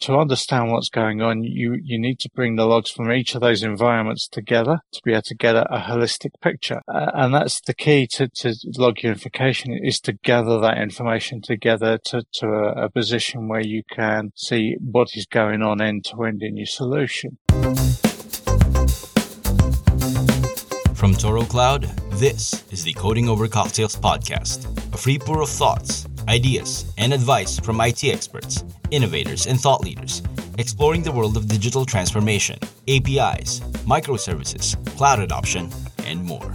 to understand what's going on, you, you need to bring the logs from each of those environments together to be able to get a, a holistic picture. Uh, and that's the key to, to log unification is to gather that information together to, to a, a position where you can see what is going on end to end in your solution. From Toro Cloud, this is the Coding Over Cocktails podcast, a free pour of thoughts ideas, and advice from IT experts, innovators, and thought leaders, exploring the world of digital transformation, APIs, microservices, cloud adoption, and more.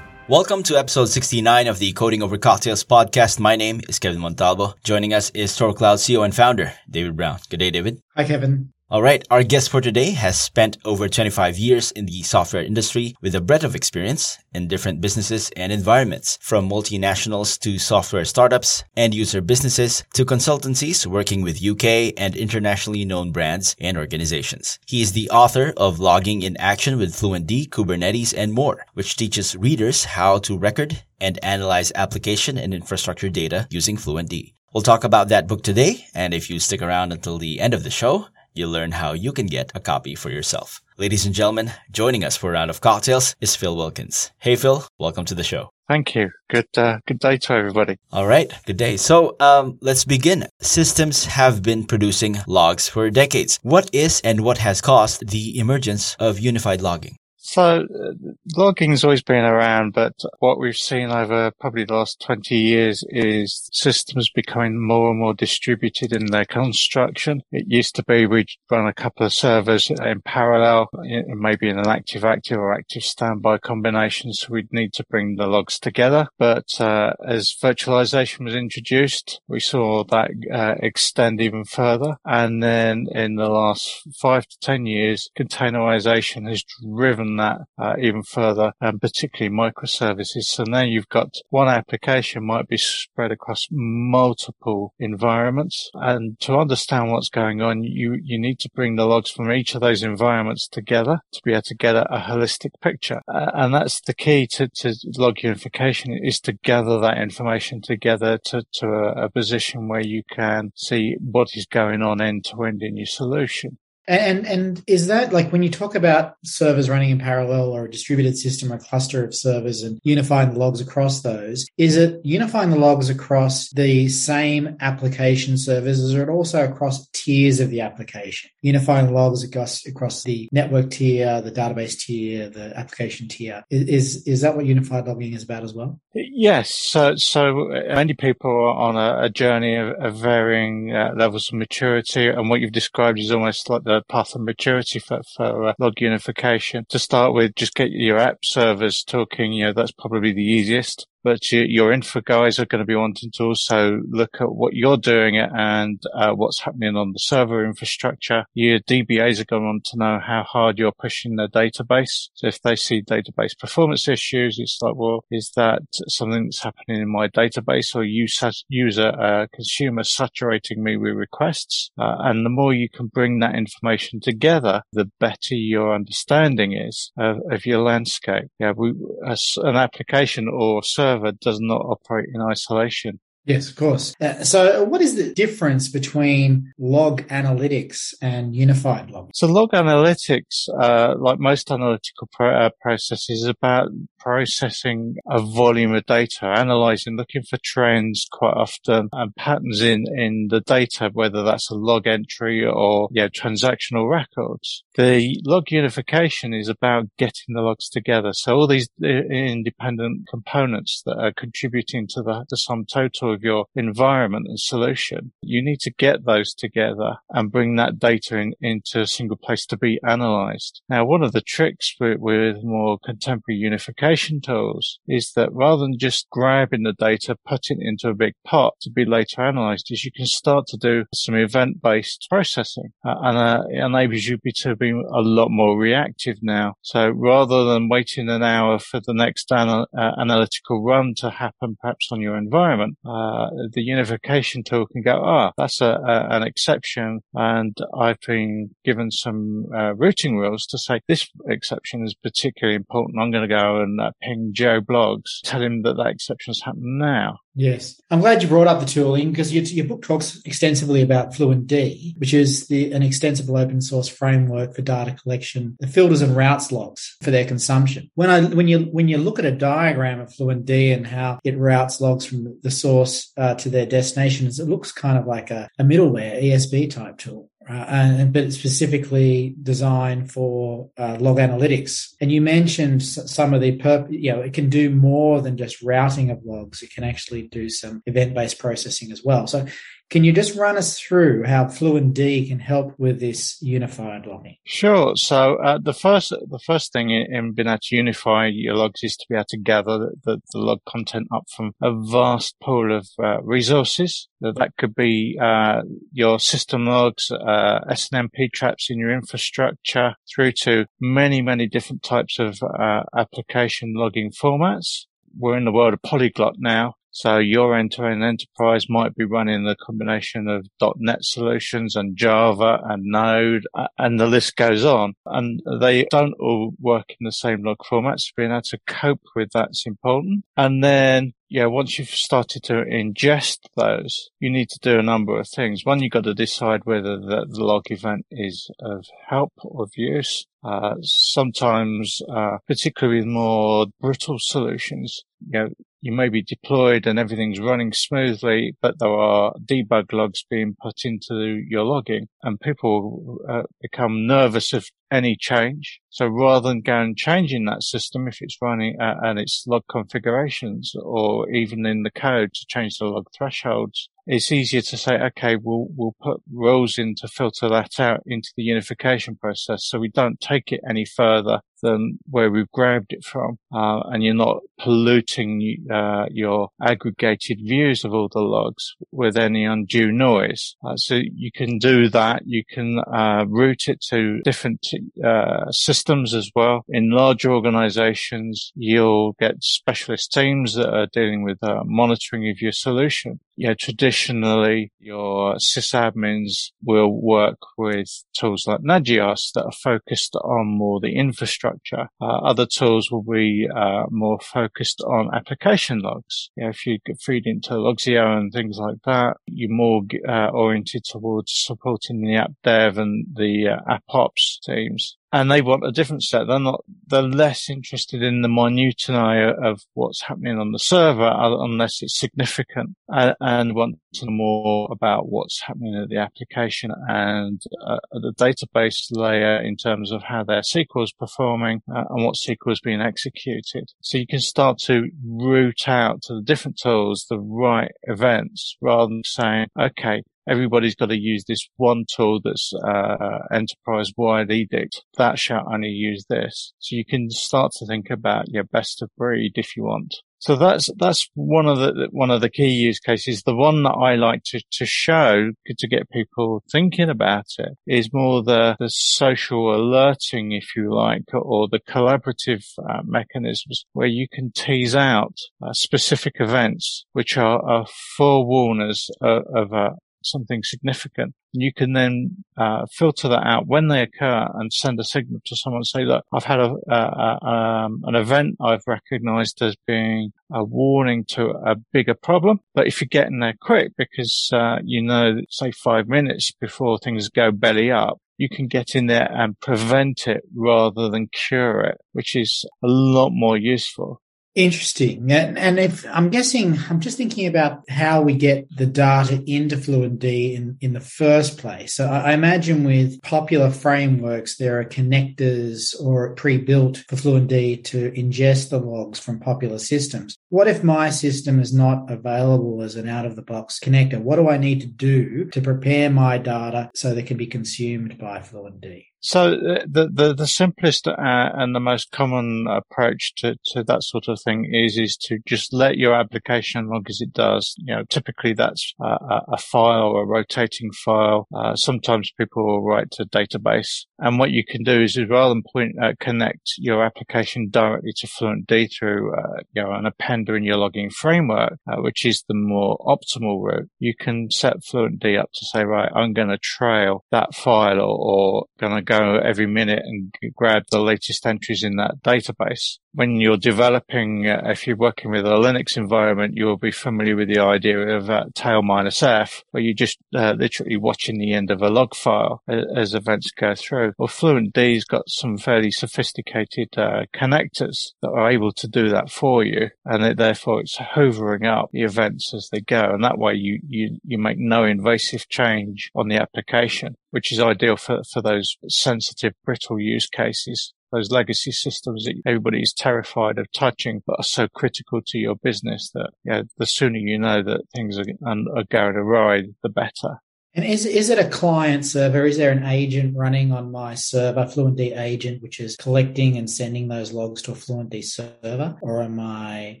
Welcome to episode 69 of the Coding Over Cocktails podcast. My name is Kevin Montalvo. Joining us is Toro Cloud CEO and founder, David Brown. Good day, David. Hi, Kevin. All right. Our guest for today has spent over 25 years in the software industry with a breadth of experience in different businesses and environments, from multinationals to software startups, end user businesses to consultancies working with UK and internationally known brands and organizations. He is the author of Logging in Action with FluentD, Kubernetes, and more, which teaches readers how to record and analyze application and infrastructure data using FluentD. We'll talk about that book today, and if you stick around until the end of the show, you'll learn how you can get a copy for yourself. Ladies and gentlemen, joining us for a round of cocktails is Phil Wilkins. Hey, Phil, welcome to the show. Thank you. Good, uh, good day to everybody. All right, good day. So, um, let's begin. Systems have been producing logs for decades. What is and what has caused the emergence of unified logging? So uh, logging's always been around, but what we've seen over probably the last 20 years is systems becoming more and more distributed in their construction. It used to be we'd run a couple of servers in parallel, maybe in an active active or active standby combination. So we'd need to bring the logs together. But uh, as virtualization was introduced, we saw that uh, extend even further. And then in the last five to 10 years, containerization has driven that uh, even further, and particularly microservices. So now you've got one application might be spread across multiple environments. And to understand what's going on, you, you need to bring the logs from each of those environments together to be able to get a, a holistic picture. Uh, and that's the key to, to log unification is to gather that information together to, to a, a position where you can see what is going on end to end in your solution. And and is that like when you talk about servers running in parallel or a distributed system or a cluster of servers and unifying the logs across those, is it unifying the logs across the same application servers or is it also across tiers of the application? Unifying the logs across across the network tier, the database tier, the application tier. Is is that what unified logging is about as well? Yes. So so many people are on a, a journey of, of varying uh, levels of maturity, and what you've described is almost like the path of maturity for, for uh, log unification. To start with, just get your app servers talking. You know, that's probably the easiest but your infra guys are going to be wanting to also look at what you're doing and uh, what's happening on the server infrastructure. Your DBAs are going to want to know how hard you're pushing the database. So if they see database performance issues, it's like, well, is that something that's happening in my database or you user, uh, consumer saturating me with requests? Uh, and the more you can bring that information together, the better your understanding is of, of your landscape. Yeah, we, an application or server server does not operate in isolation. Yes, of course. Uh, so, what is the difference between log analytics and unified log? So, log analytics, uh, like most analytical pro- uh, processes, is about processing a volume of data, analyzing, looking for trends quite often and patterns in, in the data, whether that's a log entry or yeah, transactional records. The log unification is about getting the logs together. So all these uh, independent components that are contributing to the, the sum total of your environment and solution, you need to get those together and bring that data in, into a single place to be analyzed. Now, one of the tricks with, with more contemporary unification tools is that rather than just grabbing the data, putting it into a big pot to be later analyzed, is you can start to do some event-based processing, uh, and uh, it enables you to be a lot more reactive now. So rather than waiting an hour for the next uh, analytical run to happen, perhaps on your environment, uh, the unification tool can go, ah, that's a, a, an exception, and I've been given some uh, routing rules to say this exception is particularly important. I'm going to go and uh, ping Joe Bloggs, tell him that that exception has happened now. Yes. I'm glad you brought up the tooling because your, your book talks extensively about FluentD, which is the, an extensible open source framework for data collection, the filters and routes logs for their consumption. When I, when you, when you look at a diagram of FluentD and how it routes logs from the source uh, to their destinations, it looks kind of like a, a middleware ESB type tool uh, and, but specifically designed for uh, log analytics. And you mentioned some of the, perp- you know, it can do more than just routing of logs. It can actually do some event-based processing as well. So can you just run us through how FluentD can help with this unified logging? Sure. So uh, the first the first thing in to unify your logs is to be able to gather the, the, the log content up from a vast pool of uh, resources. That could be uh, your system logs, uh, SNMP traps in your infrastructure, through to many many different types of uh, application logging formats. We're in the world of polyglot now. So your end-to-end enterprise might be running the combination of .NET solutions and Java and Node, and the list goes on. And they don't all work in the same log formats. Being able to cope with that's important. And then yeah, once you've started to ingest those, you need to do a number of things. One, you've got to decide whether the, the log event is of help or of use. Uh, sometimes, uh, particularly with more brittle solutions, you know, you may be deployed and everything's running smoothly, but there are debug logs being put into your logging and people uh, become nervous of any change. So rather than going changing that system, if it's running uh, and its log configurations or even in the code to change the log thresholds, it's easier to say, okay, we'll, we'll put rules in to filter that out into the unification process. So we don't take it any further than where we've grabbed it from. Uh, and you're not polluting, uh, your aggregated views of all the logs with any undue noise. Uh, so you can do that. You can, uh, route it to different, uh, systems as well. In large organizations, you'll get specialist teams that are dealing with, uh, monitoring of your solution traditionally your sysadmins will work with tools like Nagios that are focused on more the infrastructure. Uh, other tools will be uh, more focused on application logs. You know, if you feed into Logz.io and things like that, you're more uh, oriented towards supporting the app dev and the uh, app ops teams and they want a different set. They're not, they're less interested in the minutiae of what's happening on the server unless it's significant and, and want to know more about what's happening at the application and uh, the database layer in terms of how their SQL is performing uh, and what SQL is being executed. So you can start to route out to the different tools the right events rather than saying, okay, everybody's got to use this one tool that's uh, enterprise wide edict. That shall only use this. So you can start to think about your best of breed if you want. So that's that's one of the one of the key use cases. The one that I like to, to show to get people thinking about it is more the the social alerting, if you like, or the collaborative uh, mechanisms where you can tease out uh, specific events which are, are forewarners of, of a, something significant. You can then uh, filter that out when they occur and send a signal to someone. Say, look, I've had a, um, an event I've recognised as being a warning to a bigger problem. But if you're getting there quick, because uh, you know, say five minutes before things go belly up, you can get in there and prevent it rather than cure it, which is a lot more useful. Interesting. And if I'm guessing, I'm just thinking about how we get the data into FluentD in, in the first place. So I imagine with popular frameworks, there are connectors or pre-built for FluentD to ingest the logs from popular systems. What if my system is not available as an out of the box connector? What do I need to do to prepare my data so they can be consumed by FluentD? So the the, the simplest uh, and the most common approach to, to that sort of thing is is to just let your application log as it does. You know, typically that's a, a file, a rotating file. Uh, sometimes people will write to database, and what you can do is, is rather than point uh, connect your application directly to FluentD through uh, you know an appender in your logging framework, uh, which is the more optimal route. You can set FluentD up to say, right, I'm going to trail that file or, or going to go every minute and grab the latest entries in that database. When you're developing, uh, if you're working with a Linux environment, you'll be familiar with the idea of uh, tail minus F, where you're just uh, literally watching the end of a log file as events go through. Well, FluentD's got some fairly sophisticated uh, connectors that are able to do that for you, and it, therefore it's hovering up the events as they go, and that way you you you make no invasive change on the application, which is ideal for for those sensitive, brittle use cases those legacy systems that everybody is terrified of touching, but are so critical to your business that yeah, the sooner you know that things are, are going awry, the better. And is is it a client server? Is there an agent running on my server, FluentD agent, which is collecting and sending those logs to a FluentD server, or am I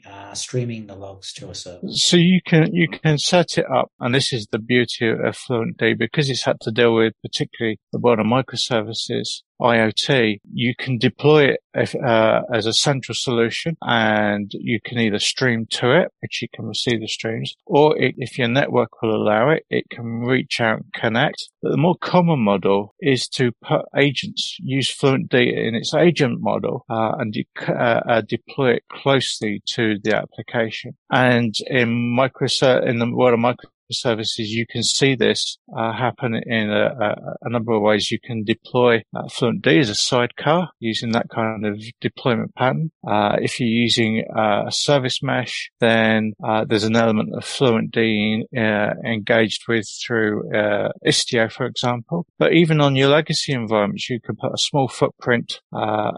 uh, streaming the logs to a server? So you can you can set it up, and this is the beauty of FluentD because it's had to deal with particularly the world of microservices. IoT, you can deploy it if, uh, as a central solution and you can either stream to it, which you can receive the streams, or it, if your network will allow it, it can reach out and connect. But the more common model is to put agents, use FluentD in its agent model, uh, and de- uh, uh, deploy it closely to the application. And in micro, in the world of micro services, you can see this uh, happen in a, a, a, number of ways. You can deploy uh, FluentD as a sidecar using that kind of deployment pattern. Uh, if you're using uh, a service mesh, then uh, there's an element of FluentD uh, engaged with through Istio, for example. But even on your legacy environments, you can put a small footprint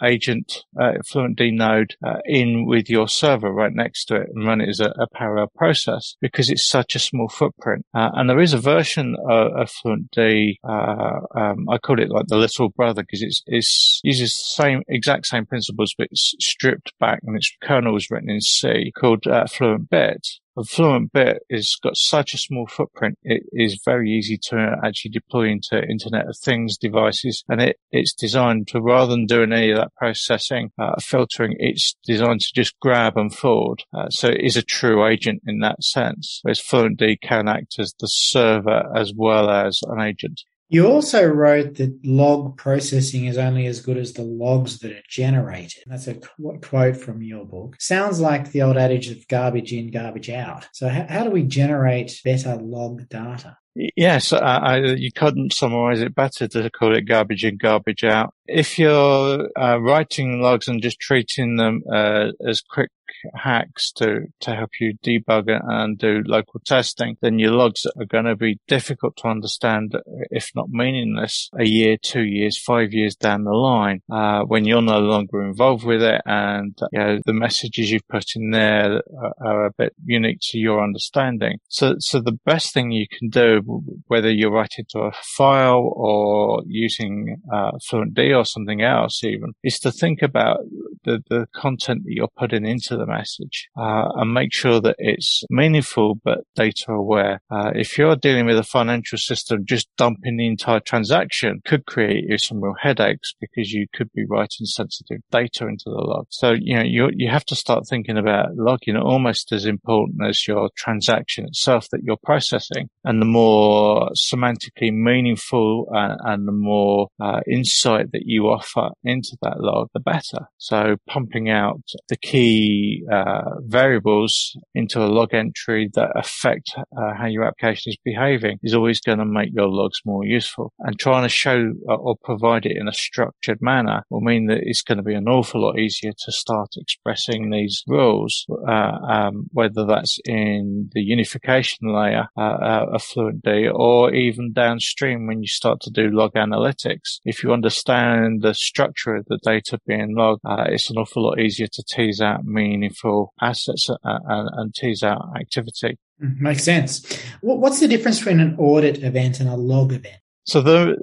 agent, FluentD node in with your server right next to it and run it as a, a parallel process because it's such a small footprint footprint. Uh, and there is a version of, of FluentD, uh, um, I call it like the little brother because it's, it's uses the same, exact same principles, but it's stripped back and its kernel is written in C called uh, FluentBit a Fluent Bit has got such a small footprint. It is very easy to actually deploy into Internet of Things devices, and it, it's designed to rather than doing any of that processing, uh, filtering, it's designed to just grab and forward. Uh, so it is a true agent in that sense. Whereas FluentD can act as the server as well as an agent. You also wrote that log processing is only as good as the logs that are generated. That's a quote from your book. Sounds like the old adage of garbage in, garbage out. So, how, how do we generate better log data? Yes, I, I, you couldn't summarize it better to call it garbage in, garbage out. If you're uh, writing logs and just treating them uh, as quick hacks to, to help you debug it and do local testing, then your logs are going to be difficult to understand, if not meaningless, a year, two years, five years down the line, uh, when you're no longer involved with it and you know, the messages you've put in there are, are, a bit unique to your understanding. So, so the best thing you can do, whether you're writing to a file or using uh, FluentD or something else even, is to think about the, the content that you're putting into the message uh, and make sure that it's meaningful but data aware. Uh, if you're dealing with a financial system, just dumping the entire transaction could create you some real headaches because you could be writing sensitive data into the log. So, you know, you, you have to start thinking about logging almost as important as your transaction itself that you're processing. And the more semantically meaningful and, and the more uh, insight that you offer into that log, the better. So pumping out the key uh, variables into a log entry that affect uh, how your application is behaving is always going to make your logs more useful. And trying to show uh, or provide it in a structured manner will mean that it's going to be an awful lot easier to start expressing these rules, uh, um, whether that's in the unification layer uh, of FluentD or even downstream when you start to do log analytics. If you understand the structure of the data being logged, it's an awful lot easier to tease out meaning meaningful assets and, uh, and, and tease out activity. Mm, makes sense. What's the difference between an audit event and a log event? So uh,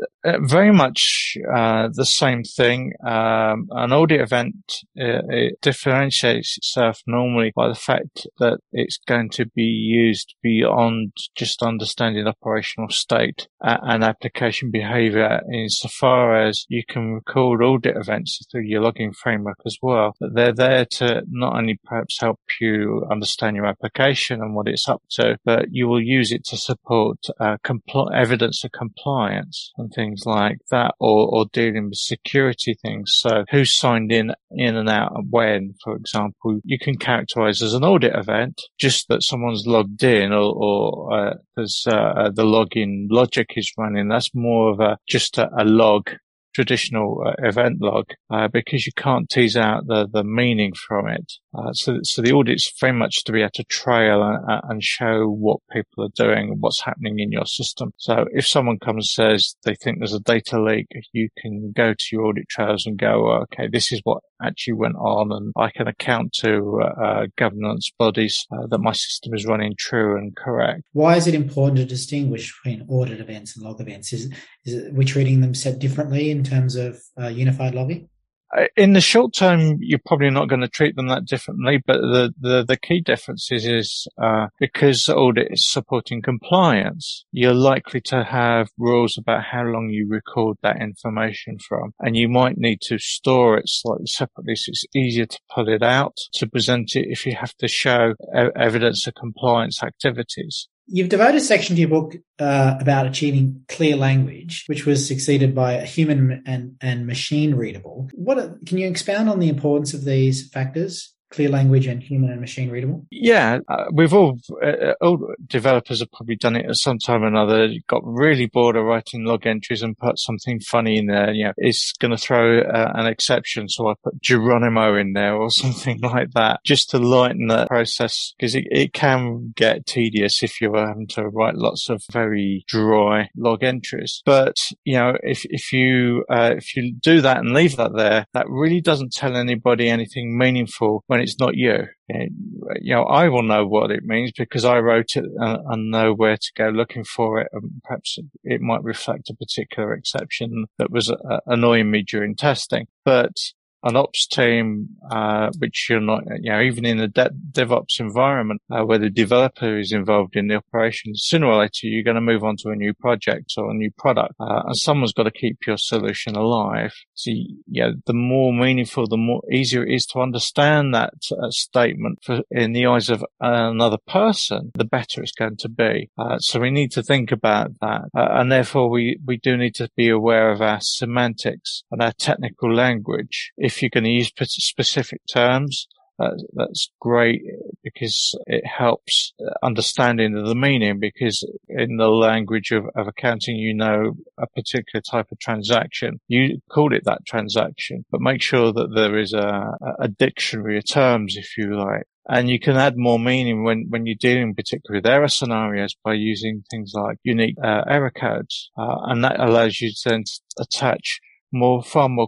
very much uh, the same thing. Um, an audit event uh, it differentiates itself normally by the fact that it's going to be used beyond just understanding operational state and application behavior insofar as you can record audit events through your logging framework as well. But they're there to not only perhaps help you understand your application and what it's up to, but you will use it to support uh, compl- evidence of compliance and things like that, or, or dealing with security things. So who signed in, in and out and when, for example, you can characterize as an audit event, just that someone's logged in or, or uh, there's uh, the login logic is running. That's more of a just a, a log traditional uh, event log uh, because you can't tease out the, the meaning from it. Uh, so, so the audit's very much to be able to trail and, uh, and, show what people are doing, and what's happening in your system. So if someone comes and says they think there's a data leak, you can go to your audit trails and go, okay, this is what actually went on, and I can account to uh, uh, governance bodies that my system is running true and correct. Why is it important to distinguish between audit events and log events? Is, is it, we treating them set differently in terms of unified logging? Uh, in the short term, you're probably not going to treat them that differently, but the, the, the key difference is, is uh, because audit is supporting compliance, you're likely to have rules about how long you record that information from, and you might need to store it slightly separately so it's easier to pull it out to present it if you have to show evidence of compliance activities. You've devoted a section to your book uh, about achieving clear language, which was succeeded by a human and, and machine readable. What can you expound on the importance of these factors? Clear language and human and machine readable? Yeah, uh, we've all, uh, all developers have probably done it at some time or another. Got really bored of writing log entries and put something funny in there. You know, it's going to throw uh, an exception, so I put Geronimo in there or something like that, just to lighten the process because it, it can get tedious if you're having to write lots of very dry log entries. But you know, if if you uh, if you do that and leave that there, that really doesn't tell anybody anything meaningful when it's not you. You know, I will know what it means because I wrote it and, and know where to go looking for it. And perhaps it might reflect a particular exception that was uh, annoying me during testing. But an ops team, uh, which you're not, you know, even in a de- DevOps environment uh, where the developer is involved in the operation, sooner or later you're going to move on to a new project or a new product, uh, and someone's got to keep your solution alive. So, yeah, the more meaningful, the more easier it is to understand that uh, statement for, in the eyes of another person, the better it's going to be. Uh, so we need to think about that, uh, and therefore we we do need to be aware of our semantics and our technical language. If if you're going to use specific terms, uh, that's great because it helps understanding of the meaning because in the language of, of, accounting, you know a particular type of transaction. You call it that transaction, but make sure that there is a, a dictionary of terms, if you like. And you can add more meaning when, when you're dealing particularly with error scenarios by using things like unique uh, error codes. Uh, and that allows you to then attach more, far more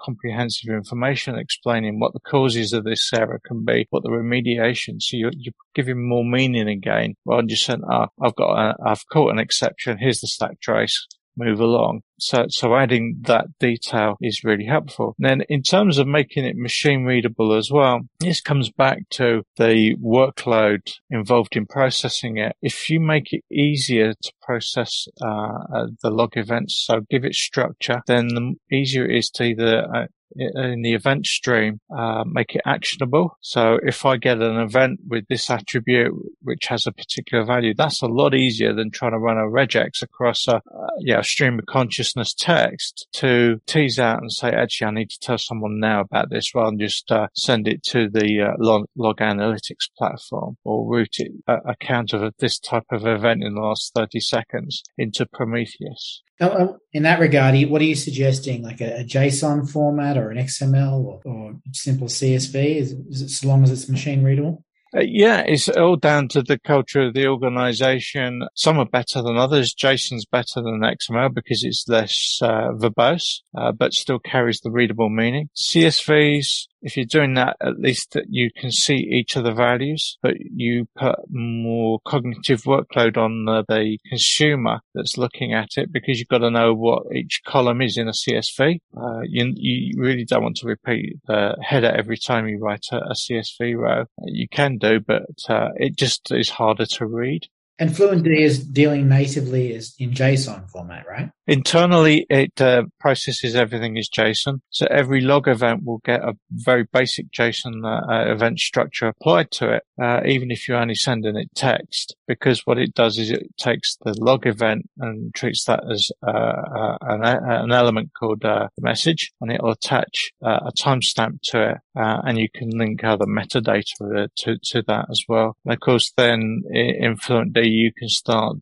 comprehensive information explaining what the causes of this error can be, what the remediation. So you're, you're giving more meaning again rather than just saying, oh, ah, I've got, a, I've caught an exception. Here's the stack trace move along. So, so adding that detail is really helpful. And then in terms of making it machine readable as well, this comes back to the workload involved in processing it. If you make it easier to process uh, uh, the log events, so give it structure, then the easier it is to either uh, in the event stream, uh, make it actionable. So if I get an event with this attribute, which has a particular value, that's a lot easier than trying to run a regex across a, uh, yeah, a stream of consciousness text to tease out and say, actually, I need to tell someone now about this rather than just uh, send it to the uh, log, log, analytics platform or route it, uh, a count of this type of event in the last 30 seconds into Prometheus. Uh, in that regard, what are you suggesting? Like a, a JSON format or an XML or, or simple CSV? Is, is it long as it's machine readable? Uh, yeah, it's all down to the culture of the organization. Some are better than others. JSON's better than XML because it's less uh, verbose, uh, but still carries the readable meaning. CSVs, if you're doing that, at least that you can see each of the values, but you put more cognitive workload on the, consumer that's looking at it because you've got to know what each column is in a CSV. Uh, you, you, really don't want to repeat the header every time you write a, a CSV row. You can do, but uh, it just is harder to read. And FluentD is dealing natively is in JSON format, right? Internally, it uh, processes everything as JSON. So every log event will get a very basic JSON uh, event structure applied to it. uh, even if you're only sending it text, because what it does is it takes the log event and treats that as uh, uh an, an, element called uh, the message, and it'll attach uh, a timestamp to it, and you can link other metadata to, to that as well. And of course, then in FluentD, you can start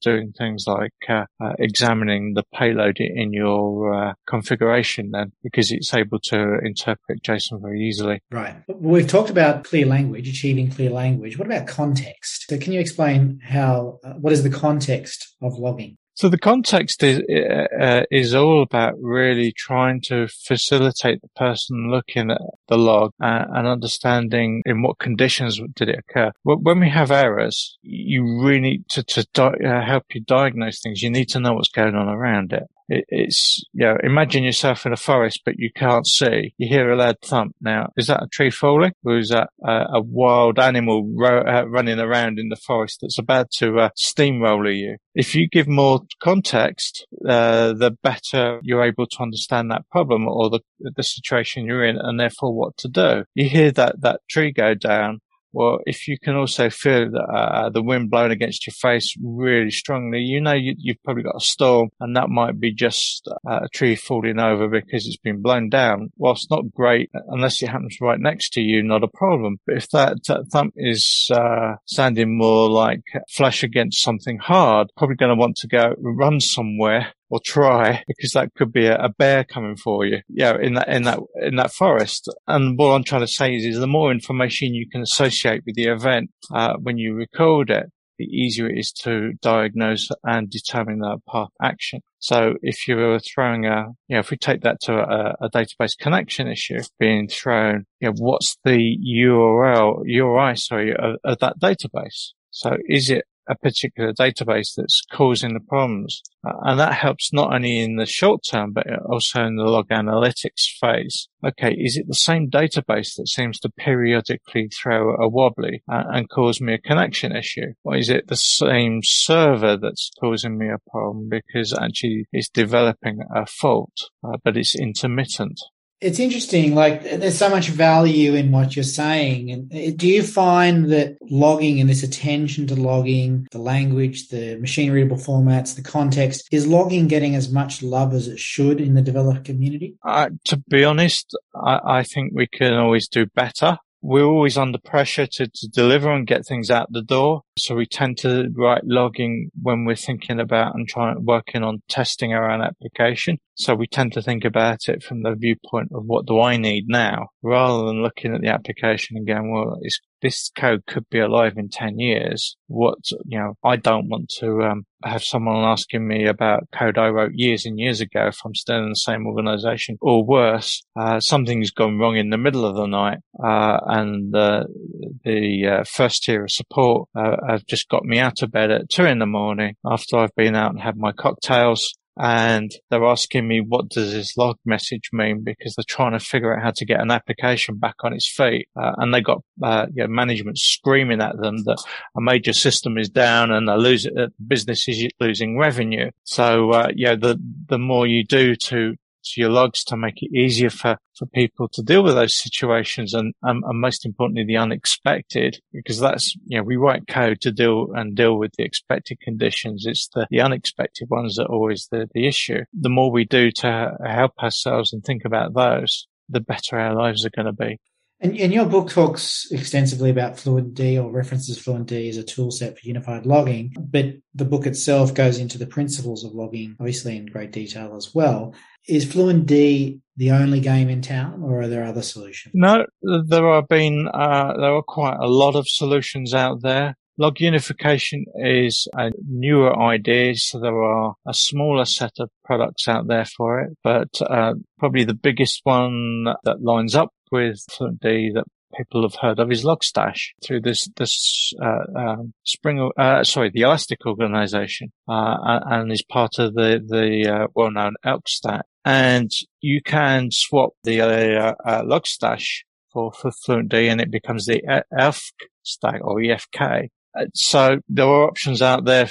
doing things like examining the payload in your configuration then, because it's able to interpret JSON very easily. Right. We've talked about clear language, achieving clear language. What about context? So can you explain how, uh, what is the context of logging? So the context is uh, is all about really trying to facilitate the person looking at the log uh, and understanding in what conditions did it occur. When we have errors, you really need to to di- uh, help you diagnose things. You need to know what's going on around it it, it's, you know, imagine yourself in a forest, but you can't see. You hear a loud thump. Now, is that a tree falling or is that a, a wild animal ro- uh, running around in the forest that's about to uh, steamroller you? If you give more context, uh, the better you're able to understand that problem or the, the situation you're in and therefore what to do. You hear that, that tree go down well, if you can also feel the, uh, the wind blowing against your face really strongly, you know you, have probably got a storm and that might be just uh, a tree falling over because it's been blown down. Whilst not great, unless it happens right next to you, not a problem. But if that, that thump is uh, sounding more like flash against something hard, probably going to want to go run somewhere or try because that could be a, a, bear coming for you. Yeah, in that in that in that forest. And what I'm trying to say is, is the more information you can associate with the event uh, when you record it, the easier it is to diagnose and determine the path action. So if you were throwing a, you know, if we take that to a, a database connection issue being thrown, you know, what's the URL, URI, sorry, of, of that database? So is it a particular database that's causing the problems. Uh, and that helps not only in the short term, but also in the log analytics phase. Okay, is it the same database that seems to periodically throw a wobbly uh, and cause me a connection issue? Or is it the same server that's causing me a problem because actually it's developing a fault, uh, but it's intermittent? It's interesting. Like, there's so much value in what you're saying. And do you find that logging and this attention to logging, the language, the machine readable formats, the context, is logging getting as much love as it should in the developer community? Uh, to be honest, I, I think we can always do better we're always under pressure to, to deliver and get things out the door. So we tend to write logging when we're thinking about and trying working on testing our own application. So we tend to think about it from the viewpoint of what do I need now rather than looking at the application and going, well, this code could be alive in 10 years. What, you know, I don't want to, um, have someone asking me about code I wrote years and years ago if I'm still in the same organization or worse, uh, something's gone wrong in the middle of the night, uh, and, uh, the, uh, first tier of support, uh, have just got me out of bed at two in the morning after I've been out and had my cocktails. And they're asking me what does this log message mean? Because they're trying to figure out how to get an application back on its feet. Uh, and they got uh, you know, management screaming at them that a major system is down and they lose uh, business is losing revenue. So uh, yeah the the more you do to to your logs to make it easier for, for people to deal with those situations and, um, and most importantly, the unexpected, because that's, you know, we write code to deal and deal with the expected conditions. It's the, the unexpected ones that are always the, the issue. The more we do to help ourselves and think about those, the better our lives are going to be. And, and, your book talks extensively about FluentD or references FluentD as a tool set for unified logging, but the book itself goes into the principles of logging, obviously in great detail as well. Is FluentD the only game in town, or are there other solutions? No, there have been uh, there are quite a lot of solutions out there. Log unification is a newer idea, so there are a smaller set of products out there for it, but uh, probably the biggest one that lines up with FluentD that people have heard of is Logstash through this this uh, um, Spring, uh, sorry, the Elastic organization, uh, and is part of the the uh, well-known Elk stack. And you can swap the uh, uh, Logstash for for FluentD, and it becomes the EFK stack or EFK. Uh, so there are options out there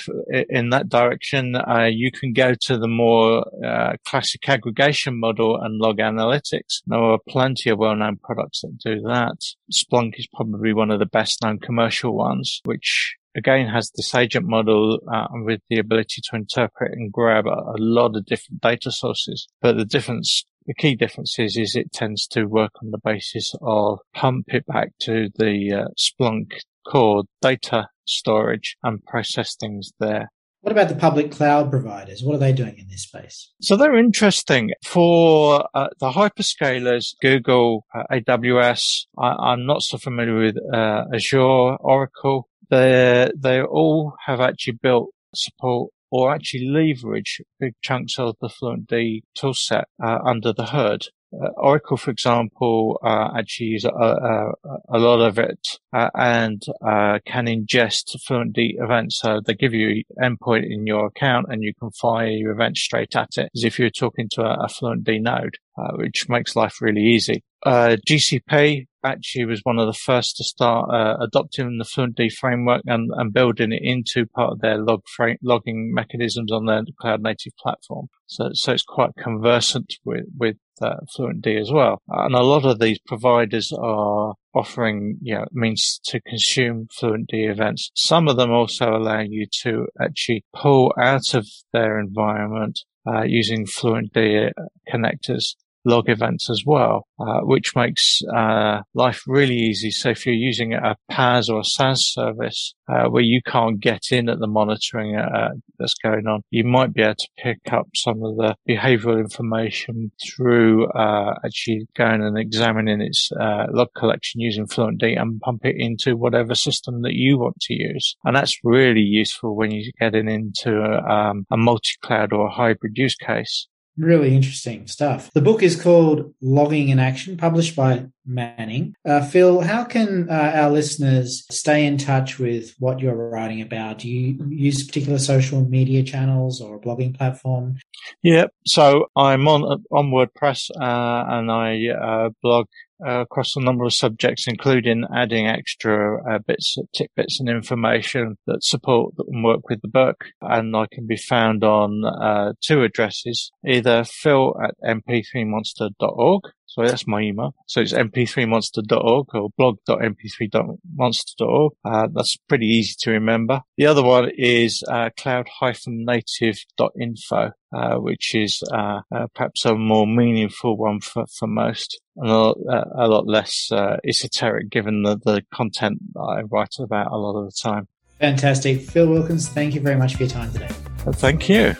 in that direction. Uh, you can go to the more uh, classic aggregation model and log analytics. There are plenty of well-known products that do that. Splunk is probably one of the best known commercial ones, which again has this agent model uh, with the ability to interpret and grab a, a, lot of different data sources. But the difference, the key difference is, is it tends to work on the basis of pump it back to the uh, Splunk core data storage and process things there. What about the public cloud providers? What are they doing in this space? So they're interesting for uh, the hyperscalers, Google, uh, AWS. I, am not so familiar with uh, Azure, Oracle. They they all have actually built support or actually leverage big chunks of the FluentD toolset uh, under the hood. Uh, Oracle, for example, uh, actually use a, a, a, lot of it uh, and uh, can ingest FluentD events. So they give you endpoint in your account and you can fire your events straight at it as if you're talking to a, a FluentD node, uh, which makes life really easy. Uh, GCP actually was one of the first to start uh, adopting the FluentD framework and, and, building it into part of their log frame, logging mechanisms on their cloud native platform. So, so it's quite conversant with, with uh, FluentD as well. And a lot of these providers are offering, you know, means to consume FluentD events. Some of them also allow you to actually pull out of their environment uh, using FluentD connectors log events as well, uh, which makes uh, life really easy. So if you're using a PaaS or a SaaS service uh, where you can't get in at the monitoring uh, that's going on, you might be able to pick up some of the behavioral information through uh, actually going and examining its uh, log collection using FluentD and pump it into whatever system that you want to use. And that's really useful when you're getting into um, a multi-cloud or a hybrid use case. Really interesting stuff. The book is called Logging in Action, published by Manning. Uh, Phil, how can uh, our listeners stay in touch with what you're writing about? Do you use particular social media channels or a blogging platform? Yeah, so I'm on on WordPress uh, and I uh, blog uh, across a number of subjects, including adding extra uh, bits, tidbits and information that support and work with the book. And I can be found on uh, two addresses, either phil at mp3monster.org so that's my email. So it's mp3monster.org or blog.mp3monster.org. Uh, that's pretty easy to remember. The other one is uh, cloud-native.info, uh, which is uh, uh, perhaps a more meaningful one for, for most and a lot, uh, a lot less esoteric given the, the content that I write about a lot of the time. Fantastic. Phil Wilkins, thank you very much for your time today. thank you.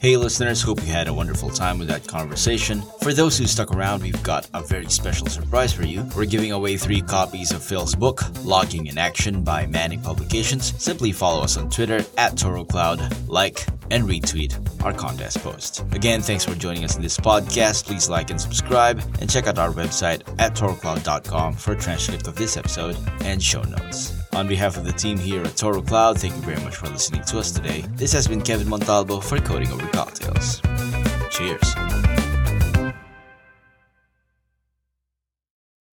Hey listeners, hope you had a wonderful time with that conversation. For those who stuck around, we've got a very special surprise for you. We're giving away three copies of Phil's book, Logging in Action by Manning Publications. Simply follow us on Twitter at ToroCloud, like and retweet our contest post. Again, thanks for joining us in this podcast. Please like and subscribe, and check out our website at torocloud.com for a transcript of this episode and show notes. On behalf of the team here at Toro Cloud, thank you very much for listening to us today. This has been Kevin Montalvo for Coding Over cocktails. Cheers.